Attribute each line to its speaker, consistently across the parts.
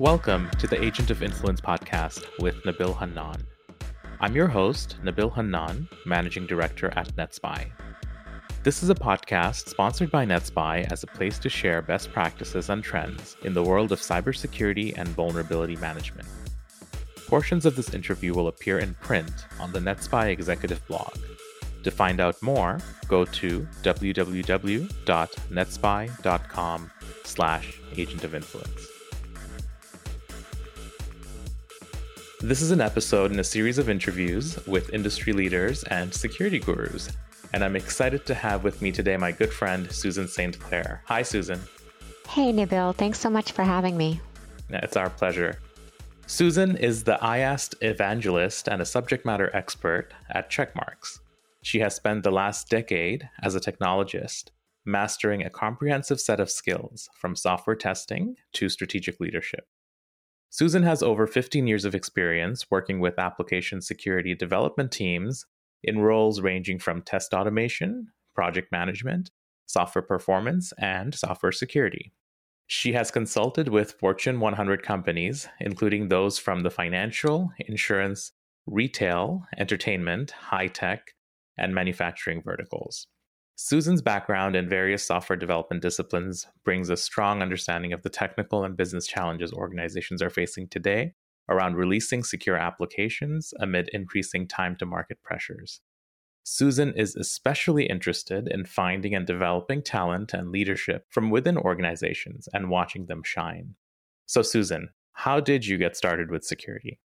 Speaker 1: Welcome to the Agent of Influence podcast with Nabil Hannan. I'm your host, Nabil Hannan, Managing Director at NetSPI. This is a podcast sponsored by NetSPI as a place to share best practices and trends in the world of cybersecurity and vulnerability management. Portions of this interview will appear in print on the NetSPI executive blog. To find out more, go to www.netspi.com slash agent of influence. This is an episode in a series of interviews with industry leaders and security gurus, and I'm excited to have with me today my good friend Susan St. Clair. Hi, Susan.
Speaker 2: Hey, Nabil. Thanks so much for having me.
Speaker 1: It's our pleasure. Susan is the IAST evangelist and a subject matter expert at Checkmarx. She has spent the last decade as a technologist, mastering a comprehensive set of skills from software testing to strategic leadership. Susan has over 15 years of experience working with application security development teams in roles ranging from test automation, project management, software performance, and software security. She has consulted with Fortune 100 companies, including those from the financial, insurance, retail, entertainment, high tech, and manufacturing verticals. Susan's background in various software development disciplines brings a strong understanding of the technical and business challenges organizations are facing today around releasing secure applications amid increasing time to market pressures. Susan is especially interested in finding and developing talent and leadership from within organizations and watching them shine. So, Susan, how did you get started with security?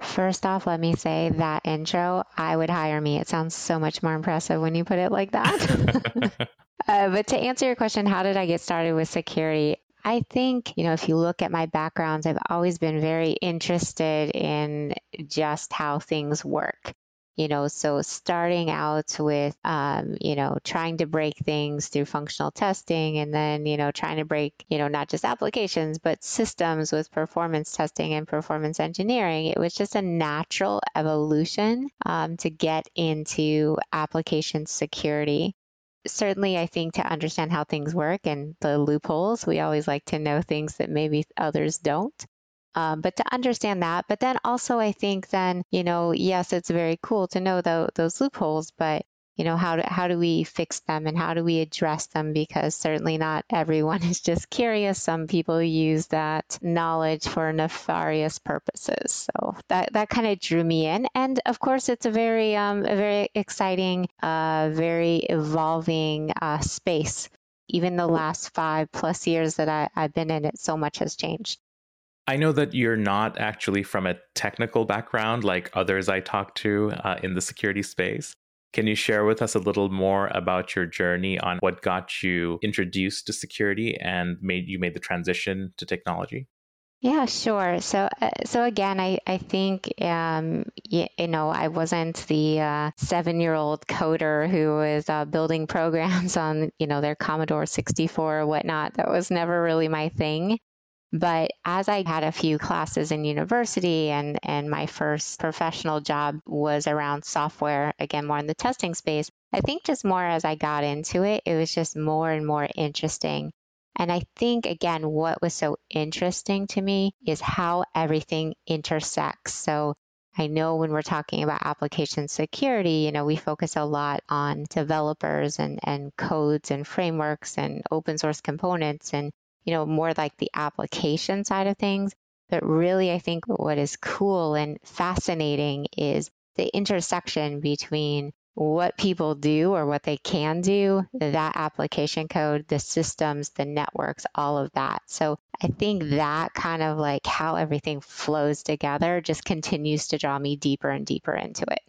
Speaker 2: First off, let me say that intro, I would hire me. It sounds so much more impressive when you put it like that. uh, but to answer your question, how did I get started with security? I think, you know, if you look at my backgrounds, I've always been very interested in just how things work you know so starting out with um, you know trying to break things through functional testing and then you know trying to break you know not just applications but systems with performance testing and performance engineering it was just a natural evolution um, to get into application security certainly I think to understand how things work and the loopholes, we always like to know things that maybe others don't. Um, but to understand that, but then also I think then, you know, yes, it's very cool to know the, those loopholes, but you know how do, how do we fix them and how do we address them? Because certainly not everyone is just curious. Some people use that knowledge for nefarious purposes. So that that kind of drew me in. And of course it's a very um, a very exciting uh, very evolving uh, space. Even the last five plus years that I, I've been in it so much has changed
Speaker 1: I know that you're not actually from a technical background like others I talk to uh, in the security space. Can you share with us a little more about your journey on what got you introduced to security and made you made the transition to technology?
Speaker 2: Yeah, sure. So, uh, so again, I, I think, um, you, you know, I wasn't the uh, seven year old coder who was uh, building programs on, you know, their Commodore 64 or whatnot. That was never really my thing. But as I had a few classes in university and, and my first professional job was around software, again, more in the testing space, I think just more as I got into it, it was just more and more interesting. And I think, again, what was so interesting to me is how everything intersects. So I know when we're talking about application security, you know, we focus a lot on developers and, and codes and frameworks and open source components. And you know, more like the application side of things. But really, I think what is cool and fascinating is the intersection between what people do or what they can do, that application code, the systems, the networks, all of that. So I think that kind of like how everything flows together just continues to draw me deeper and deeper into it.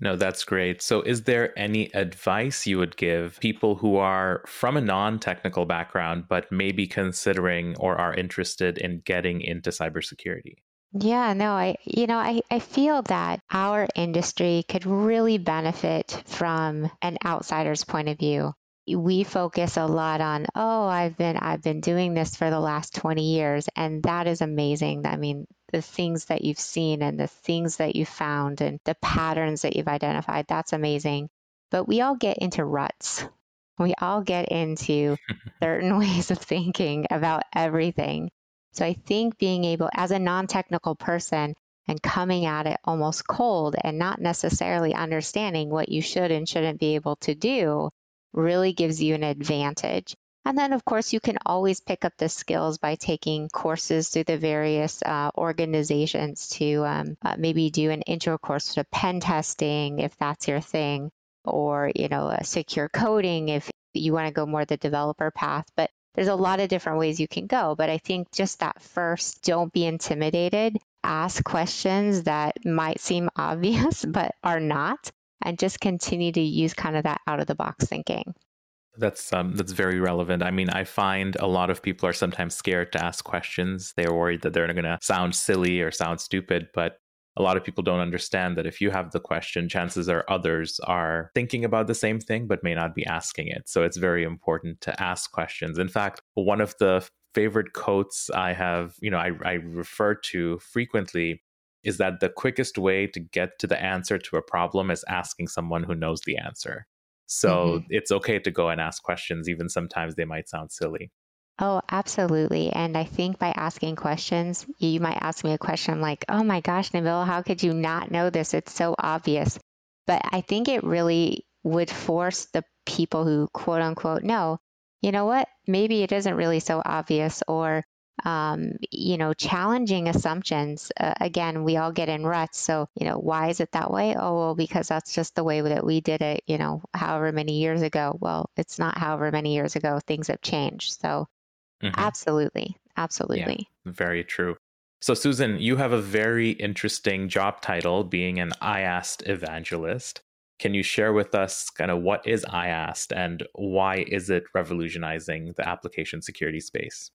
Speaker 1: No, that's great. So, is there any advice you would give people who are from a non technical background, but maybe considering or are interested in getting into cybersecurity?
Speaker 2: Yeah, no, I, you know, I, I feel that our industry could really benefit from an outsider's point of view we focus a lot on oh i've been i've been doing this for the last 20 years and that is amazing i mean the things that you've seen and the things that you found and the patterns that you've identified that's amazing. But we all get into ruts. We all get into certain ways of thinking about everything. So I think being able, as a non technical person, and coming at it almost cold and not necessarily understanding what you should and shouldn't be able to do really gives you an advantage. And then, of course, you can always pick up the skills by taking courses through the various uh, organizations to um, uh, maybe do an intro course to pen testing if that's your thing, or you know, secure coding if you want to go more the developer path. But there's a lot of different ways you can go. But I think just that first, don't be intimidated. Ask questions that might seem obvious, but are not, and just continue to use kind of that out of the box thinking.
Speaker 1: That's um, that's very relevant. I mean, I find a lot of people are sometimes scared to ask questions. They're worried that they're going to sound silly or sound stupid. But a lot of people don't understand that if you have the question, chances are others are thinking about the same thing but may not be asking it. So it's very important to ask questions. In fact, one of the favorite quotes I have, you know, I, I refer to frequently is that the quickest way to get to the answer to a problem is asking someone who knows the answer. So mm-hmm. it's okay to go and ask questions, even sometimes they might sound silly.
Speaker 2: Oh, absolutely. And I think by asking questions, you might ask me a question like, oh my gosh, Nabil, how could you not know this? It's so obvious. But I think it really would force the people who quote unquote know, you know what, maybe it isn't really so obvious, or um, you know, challenging assumptions. Uh, again, we all get in ruts. So, you know, why is it that way? Oh, well, because that's just the way that we did it, you know, however many years ago. Well, it's not however many years ago. Things have changed. So, mm-hmm. absolutely. Absolutely.
Speaker 1: Yeah, very true. So, Susan, you have a very interesting job title being an IAST evangelist. Can you share with us kind of what is IAST and why is it revolutionizing the application security space?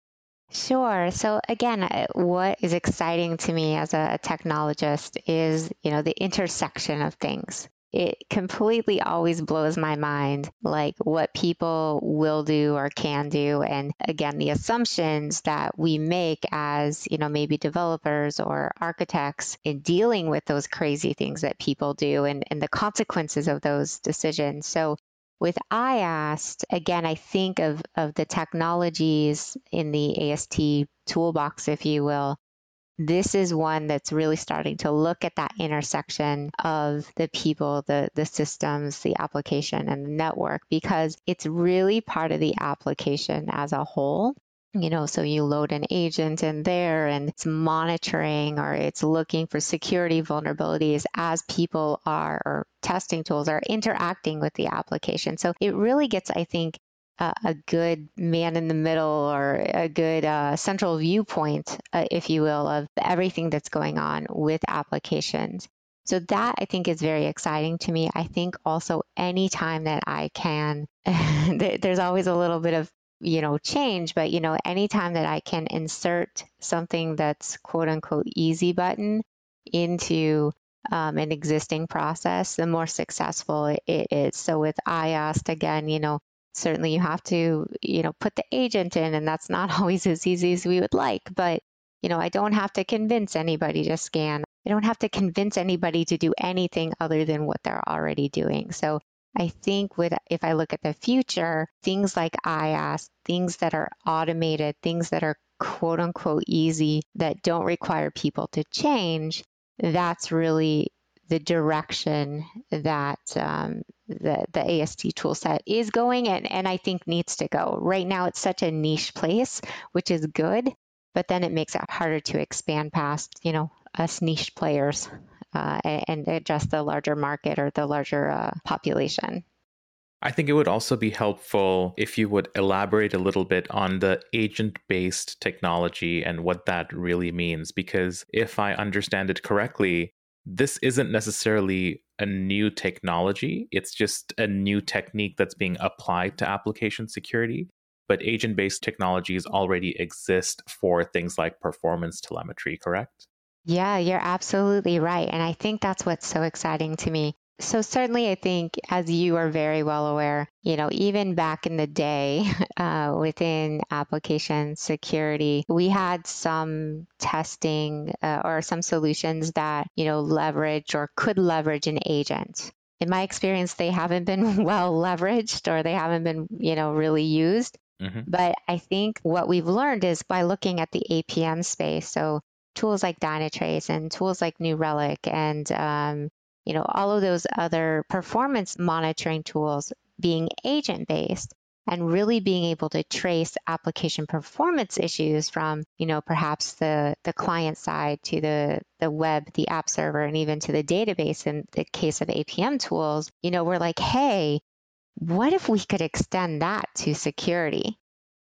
Speaker 2: Sure. So again, uh, what is exciting to me as a technologist is, you know, the intersection of things. It completely always blows my mind, like what people will do or can do. And again, the assumptions that we make as, you know, maybe developers or architects in dealing with those crazy things that people do and, and the consequences of those decisions. So with IAST, again, I think of, of the technologies in the AST toolbox, if you will. This is one that's really starting to look at that intersection of the people, the, the systems, the application, and the network because it's really part of the application as a whole you know, so you load an agent in there and it's monitoring or it's looking for security vulnerabilities as people are, or testing tools are interacting with the application. So it really gets, I think, a good man in the middle or a good uh, central viewpoint, uh, if you will, of everything that's going on with applications. So that I think is very exciting to me. I think also anytime that I can, there's always a little bit of you know change but you know anytime that i can insert something that's quote unquote easy button into um, an existing process the more successful it is. So with iast again you know certainly you have to you know put the agent in and that's not always as easy as we would like but you know i don't have to convince anybody to scan. I don't have to convince anybody to do anything other than what they're already doing. So I think with if I look at the future, things like IAST, things that are automated, things that are quote unquote easy that don't require people to change, that's really the direction that um, the, the AST toolset is going and, and I think needs to go. Right now, it's such a niche place, which is good, but then it makes it harder to expand past, you know, us niche players uh, and address the larger market or the larger uh, population.
Speaker 1: I think it would also be helpful if you would elaborate a little bit on the agent based technology and what that really means. Because if I understand it correctly, this isn't necessarily a new technology, it's just a new technique that's being applied to application security. But agent based technologies already exist for things like performance telemetry, correct?
Speaker 2: Yeah, you're absolutely right. And I think that's what's so exciting to me. So, certainly, I think, as you are very well aware, you know, even back in the day uh, within application security, we had some testing uh, or some solutions that, you know, leverage or could leverage an agent. In my experience, they haven't been well leveraged or they haven't been, you know, really used. Mm-hmm. But I think what we've learned is by looking at the APM space, so tools like Dynatrace and tools like New Relic and um, you know all of those other performance monitoring tools being agent based and really being able to trace application performance issues from you know perhaps the the client side to the the web the app server and even to the database in the case of apm tools you know we're like hey what if we could extend that to security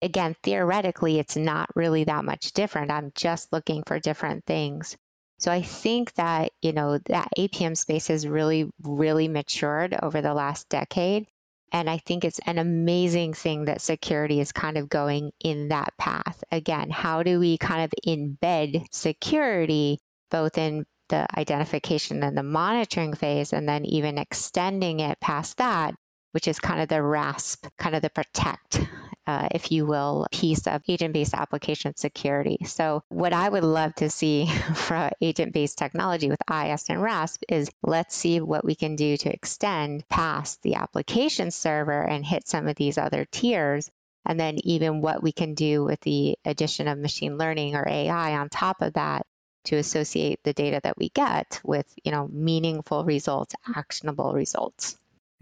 Speaker 2: again theoretically it's not really that much different i'm just looking for different things so I think that, you know, that APM space has really, really matured over the last decade. And I think it's an amazing thing that security is kind of going in that path. Again, how do we kind of embed security both in the identification and the monitoring phase, and then even extending it past that, which is kind of the RASP, kind of the protect uh, if you will, piece of agent based application security. So, what I would love to see for agent based technology with IAST and RASP is let's see what we can do to extend past the application server and hit some of these other tiers. And then, even what we can do with the addition of machine learning or AI on top of that to associate the data that we get with you know meaningful results actionable results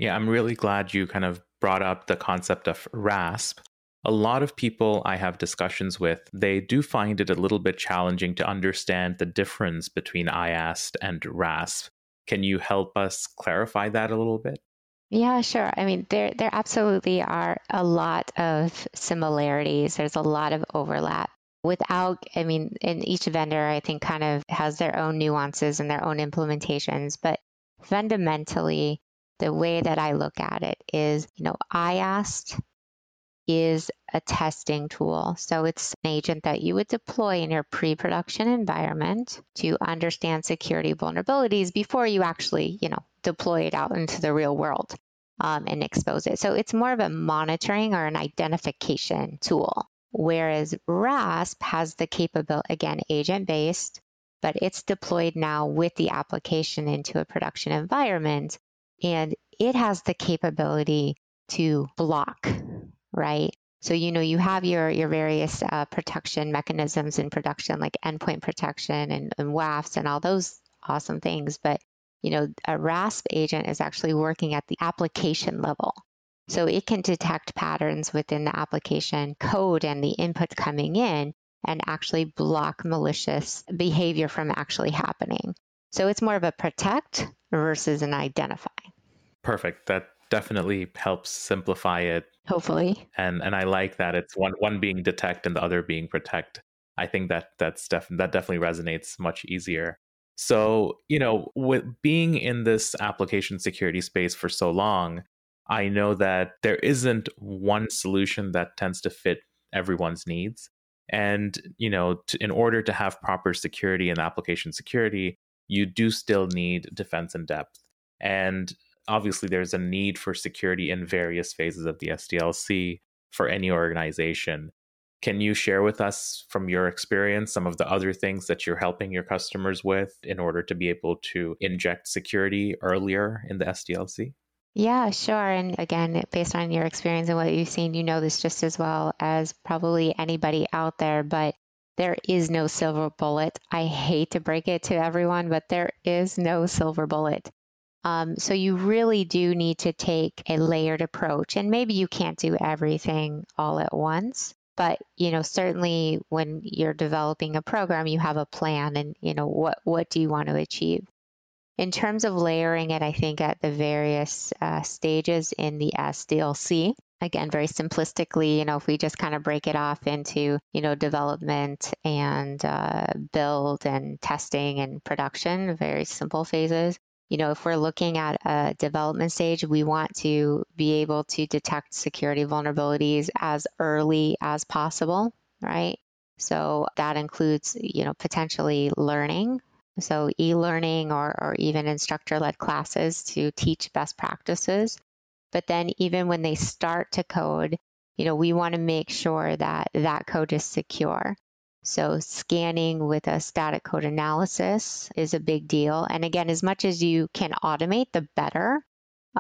Speaker 1: yeah i'm really glad you kind of brought up the concept of rasp a lot of people I have discussions with, they do find it a little bit challenging to understand the difference between IAST and RASP. Can you help us clarify that a little bit?
Speaker 2: Yeah, sure. I mean, there there absolutely are a lot of similarities. There's a lot of overlap. Without, I mean, in each vendor, I think kind of has their own nuances and their own implementations, but fundamentally, the way that I look at it is, you know, IAST is a testing tool. So it's an agent that you would deploy in your pre production environment to understand security vulnerabilities before you actually, you know, deploy it out into the real world um, and expose it. So it's more of a monitoring or an identification tool. Whereas RASP has the capability, again, agent based, but it's deployed now with the application into a production environment. And it has the capability to block right? So, you know, you have your, your various uh, protection mechanisms in production, like endpoint protection and, and WAFs and all those awesome things. But, you know, a RASP agent is actually working at the application level. So it can detect patterns within the application code and the input coming in and actually block malicious behavior from actually happening. So it's more of a protect versus an identify.
Speaker 1: Perfect. That definitely helps simplify it.
Speaker 2: Hopefully.
Speaker 1: And and I like that it's one one being detect and the other being protect. I think that that's def- that definitely resonates much easier. So, you know, with being in this application security space for so long, I know that there isn't one solution that tends to fit everyone's needs. And, you know, to, in order to have proper security and application security, you do still need defense in depth. And obviously there's a need for security in various phases of the SDLC for any organization. Can you share with us from your experience some of the other things that you're helping your customers with in order to be able to inject security earlier in the SDLC?
Speaker 2: Yeah, sure. And again, based on your experience and what you've seen, you know this just as well as probably anybody out there, but there is no silver bullet. I hate to break it to everyone, but there is no silver bullet. Um, so you really do need to take a layered approach, and maybe you can't do everything all at once. But you know, certainly when you're developing a program, you have a plan, and you know what what do you want to achieve. In terms of layering it, I think at the various uh, stages in the SDLC, again, very simplistically, you know, if we just kind of break it off into, you know, development and uh, build and testing and production, very simple phases, you know, if we're looking at a development stage, we want to be able to detect security vulnerabilities as early as possible, right? So that includes, you know, potentially learning. So e-learning or, or even instructor-led classes to teach best practices. But then even when they start to code, you know, we want to make sure that that code is secure. So scanning with a static code analysis is a big deal. And again, as much as you can automate, the better.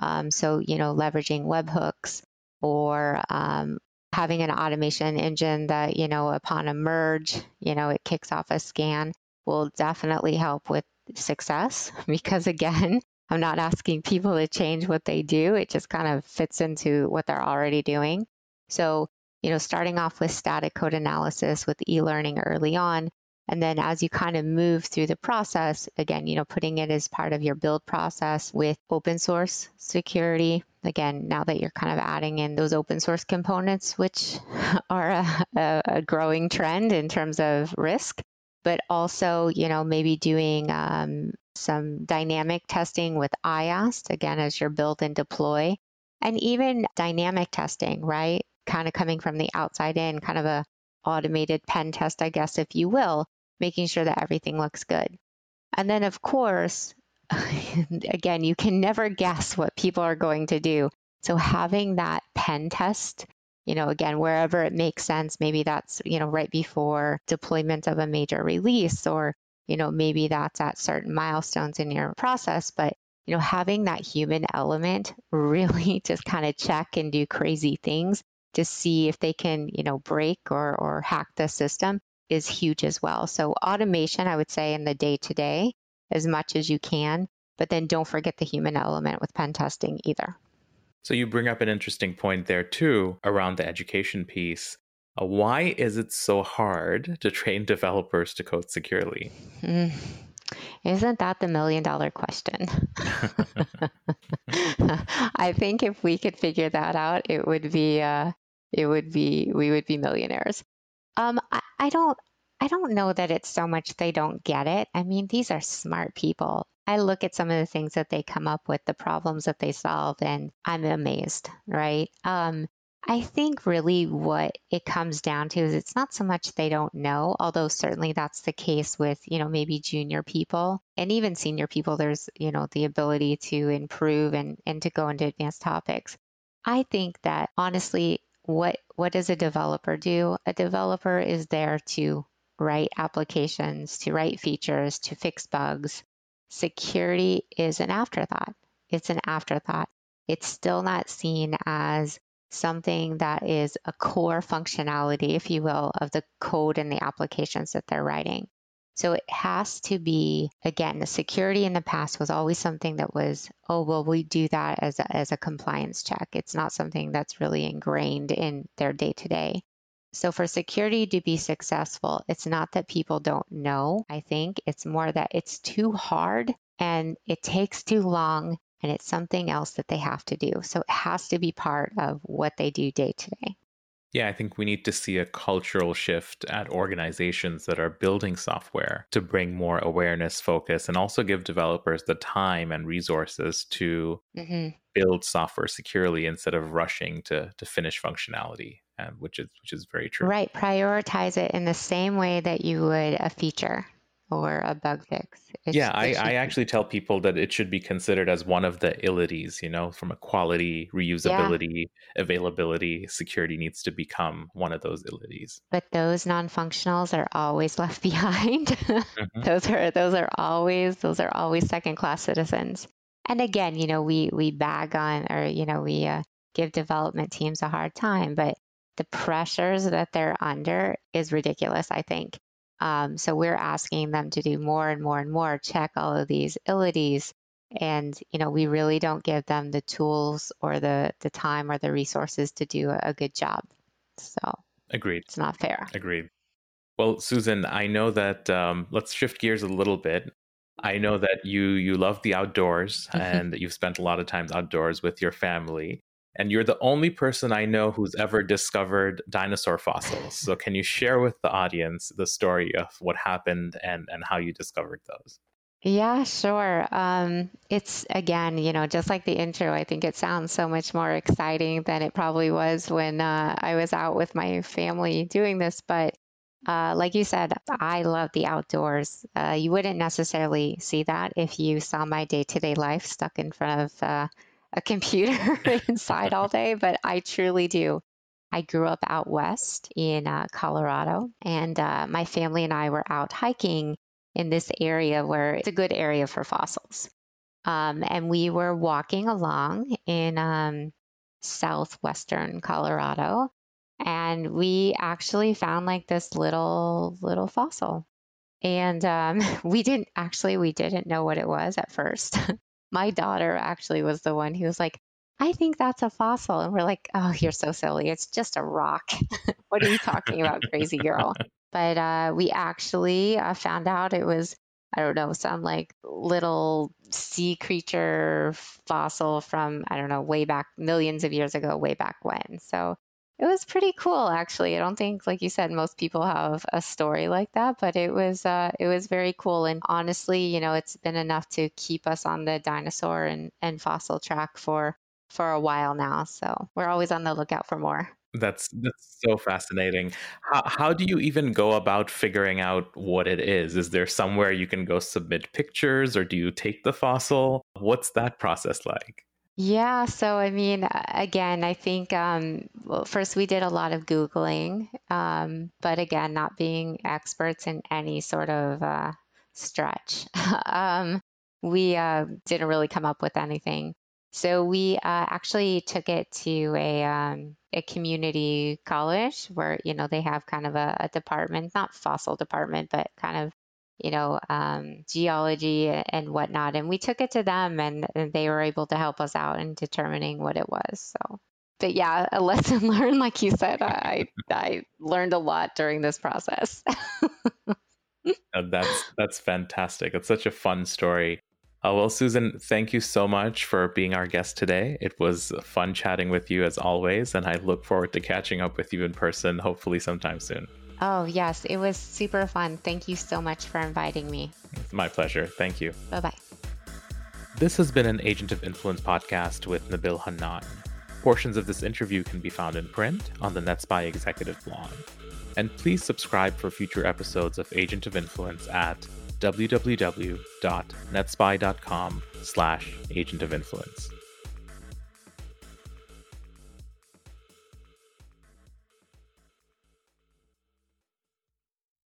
Speaker 2: Um, so, you know, leveraging webhooks or um, having an automation engine that, you know, upon a merge, you know, it kicks off a scan will definitely help with success because again, I'm not asking people to change what they do. It just kind of fits into what they're already doing. So, you know, starting off with static code analysis with e-learning early on, and then as you kind of move through the process, again, you know, putting it as part of your build process with open source security. Again, now that you're kind of adding in those open source components, which are a, a, a growing trend in terms of risk, but also, you know, maybe doing um, some dynamic testing with IAST, again, as your build and deploy, and even dynamic testing, right? Kind of coming from the outside in, kind of a automated pen test, I guess, if you will, making sure that everything looks good. And then, of course, again, you can never guess what people are going to do. So having that pen test, you know, again, wherever it makes sense, maybe that's, you know, right before deployment of a major release, or, you know, maybe that's at certain milestones in your process. But, you know, having that human element really just kind of check and do crazy things to see if they can, you know, break or, or hack the system is huge as well. So automation, I would say in the day to day as much as you can, but then don't forget the human element with pen testing either.
Speaker 1: So you bring up an interesting point there too around the education piece. Uh, why is it so hard to train developers to code securely? Mm.
Speaker 2: Isn't that the million dollar question? I think if we could figure that out, it would be uh, it would be we would be millionaires. Um, I, I don't I don't know that it's so much they don't get it. I mean, these are smart people. I look at some of the things that they come up with, the problems that they solve, and I'm amazed, right? Um, I think really what it comes down to is it's not so much they don't know, although certainly that's the case with, you know, maybe junior people and even senior people. There's, you know, the ability to improve and, and to go into advanced topics. I think that honestly, what what does a developer do? A developer is there to write applications, to write features, to fix bugs. Security is an afterthought. It's an afterthought. It's still not seen as something that is a core functionality, if you will, of the code and the applications that they're writing. So it has to be, again, the security in the past was always something that was, oh, well, we do that as a, as a compliance check. It's not something that's really ingrained in their day to day. So for security to be successful, it's not that people don't know, I think. It's more that it's too hard and it takes too long and it's something else that they have to do. So it has to be part of what they do day to day.
Speaker 1: Yeah, I think we need to see a cultural shift at organizations that are building software to bring more awareness, focus, and also give developers the time and resources to mm-hmm. build software securely instead of rushing to to finish functionality, um, which is which is very true.
Speaker 2: Right, prioritize it in the same way that you would a feature or a bug fix.
Speaker 1: It's, yeah, I, I actually tell people that it should be considered as one of the illities, you know, from a quality, reusability, yeah. availability, security needs to become one of those illities.
Speaker 2: But those non-functionals are always left behind. mm-hmm. Those are those are always those are always second-class citizens. And again, you know, we we bag on or you know, we uh, give development teams a hard time, but the pressures that they're under is ridiculous, I think. Um, so we're asking them to do more and more and more, check all of these illities. And, you know, we really don't give them the tools or the, the time or the resources to do a, a good job. So
Speaker 1: agreed.
Speaker 2: It's not fair.
Speaker 1: Agreed. Well, Susan, I know that um, let's shift gears a little bit. I know that you you love the outdoors and that you've spent a lot of time outdoors with your family and you're the only person I know who's ever discovered dinosaur fossils. So, can you share with the audience the story of what happened and, and how you discovered those?
Speaker 2: Yeah, sure. Um, it's again, you know, just like the intro, I think it sounds so much more exciting than it probably was when uh, I was out with my family doing this. But uh, like you said, I love the outdoors. Uh, you wouldn't necessarily see that if you saw my day to day life stuck in front of uh, a computer inside all day, but I truly do. I grew up out west in uh, Colorado, and uh, my family and I were out hiking in this area where it's a good area for fossils. Um, and we were walking along in um, southwestern Colorado, and we actually found like this little little fossil. And um, we didn't actually we didn't know what it was at first. My daughter actually was the one who was like, I think that's a fossil. And we're like, oh, you're so silly. It's just a rock. what are you talking about, crazy girl? But uh, we actually uh, found out it was, I don't know, some like little sea creature fossil from, I don't know, way back millions of years ago, way back when. So it was pretty cool, actually. I don't think, like you said, most people have a story like that, but it was uh, it was very cool. And honestly, you know, it's been enough to keep us on the dinosaur and, and fossil track for for a while now. So we're always on the lookout for more.
Speaker 1: That's that's so fascinating. How how do you even go about figuring out what it is? Is there somewhere you can go submit pictures, or do you take the fossil? What's that process like?
Speaker 2: Yeah, so I mean, again, I think um, well, first we did a lot of Googling, um, but again, not being experts in any sort of uh, stretch, um, we uh, didn't really come up with anything. So we uh, actually took it to a um, a community college where you know they have kind of a, a department, not fossil department, but kind of you know, um, geology and whatnot. And we took it to them and, and, they were able to help us out in determining what it was. So, but yeah, a lesson learned, like you said, I, I learned a lot during this process.
Speaker 1: Uh, that's, that's fantastic. It's such a fun story. Uh, well, Susan, thank you so much for being our guest today. It was fun chatting with you as always, and I look forward to catching up with you in person, hopefully sometime soon.
Speaker 2: Oh, yes. It was super fun. Thank you so much for inviting me.
Speaker 1: It's my pleasure. Thank you.
Speaker 2: Bye bye.
Speaker 1: This has been an Agent of Influence podcast with Nabil Hannan. Portions of this interview can be found in print on the NetSPI executive blog. And please subscribe for future episodes of Agent of Influence at www.netspi.com slash agent of influence.